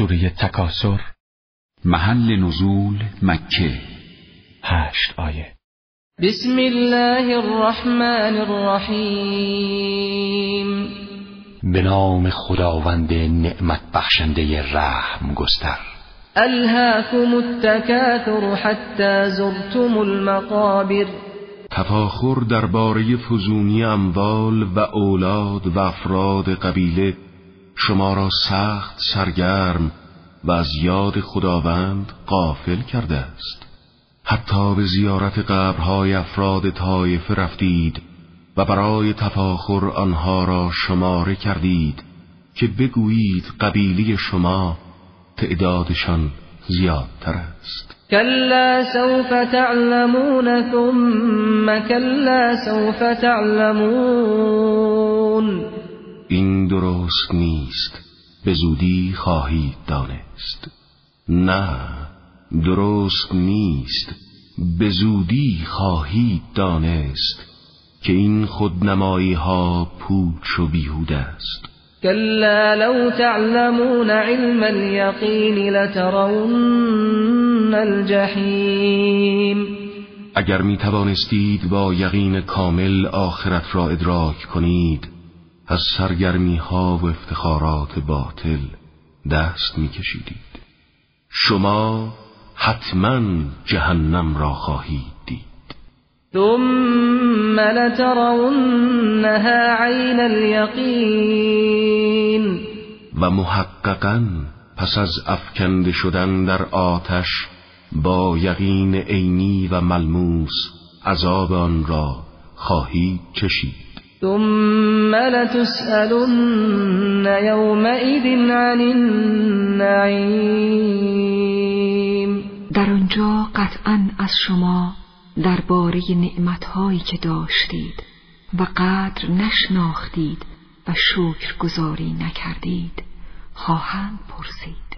سوره تکاسر محل نزول مکه. هشت آیه. بسم الله الرحمن الرحیم. به نام خداوند نعمت بخشنده رحم گستر. الهاكم التكاثر حتى زرتم المقابر. تفاخر درباره فزونی اموال و اولاد و افراد قبیله شما را سخت سرگرم و از یاد خداوند قافل کرده است. حتی به زیارت قبرهای افراد طایفه رفتید و برای تفاخر آنها را شماره کردید که بگویید قبیلی شما تعدادشان زیادتر است. كلا سوف تعلمون ثم كلا سوف تعلمون. این درست نیست. به زودی خواهید دانست. نه درست نیست. به زودی خواهید دانست که این خودنمایی ها پوچ و بیهوده است. كلا لو تعلمون علم اليقين لترون الجحیم. اگر می توانستید با یقین کامل آخرت را ادراک کنید از سرگرمی ها و افتخارات باطل دست می کشیدید شما حتما جهنم را خواهید دید. ثم لترونها عین الیقین. و محققا پس از افکنده شدن در آتش با یقین عینی و ملموس عذاب آن را خواهید چشید. ثم لتسألن يومئذ عن النعیم در آنجا قطعا از شما درباره نعمتهایی که داشتید و قدر نشناختید و شکر گذاری نکردید خواهند پرسید.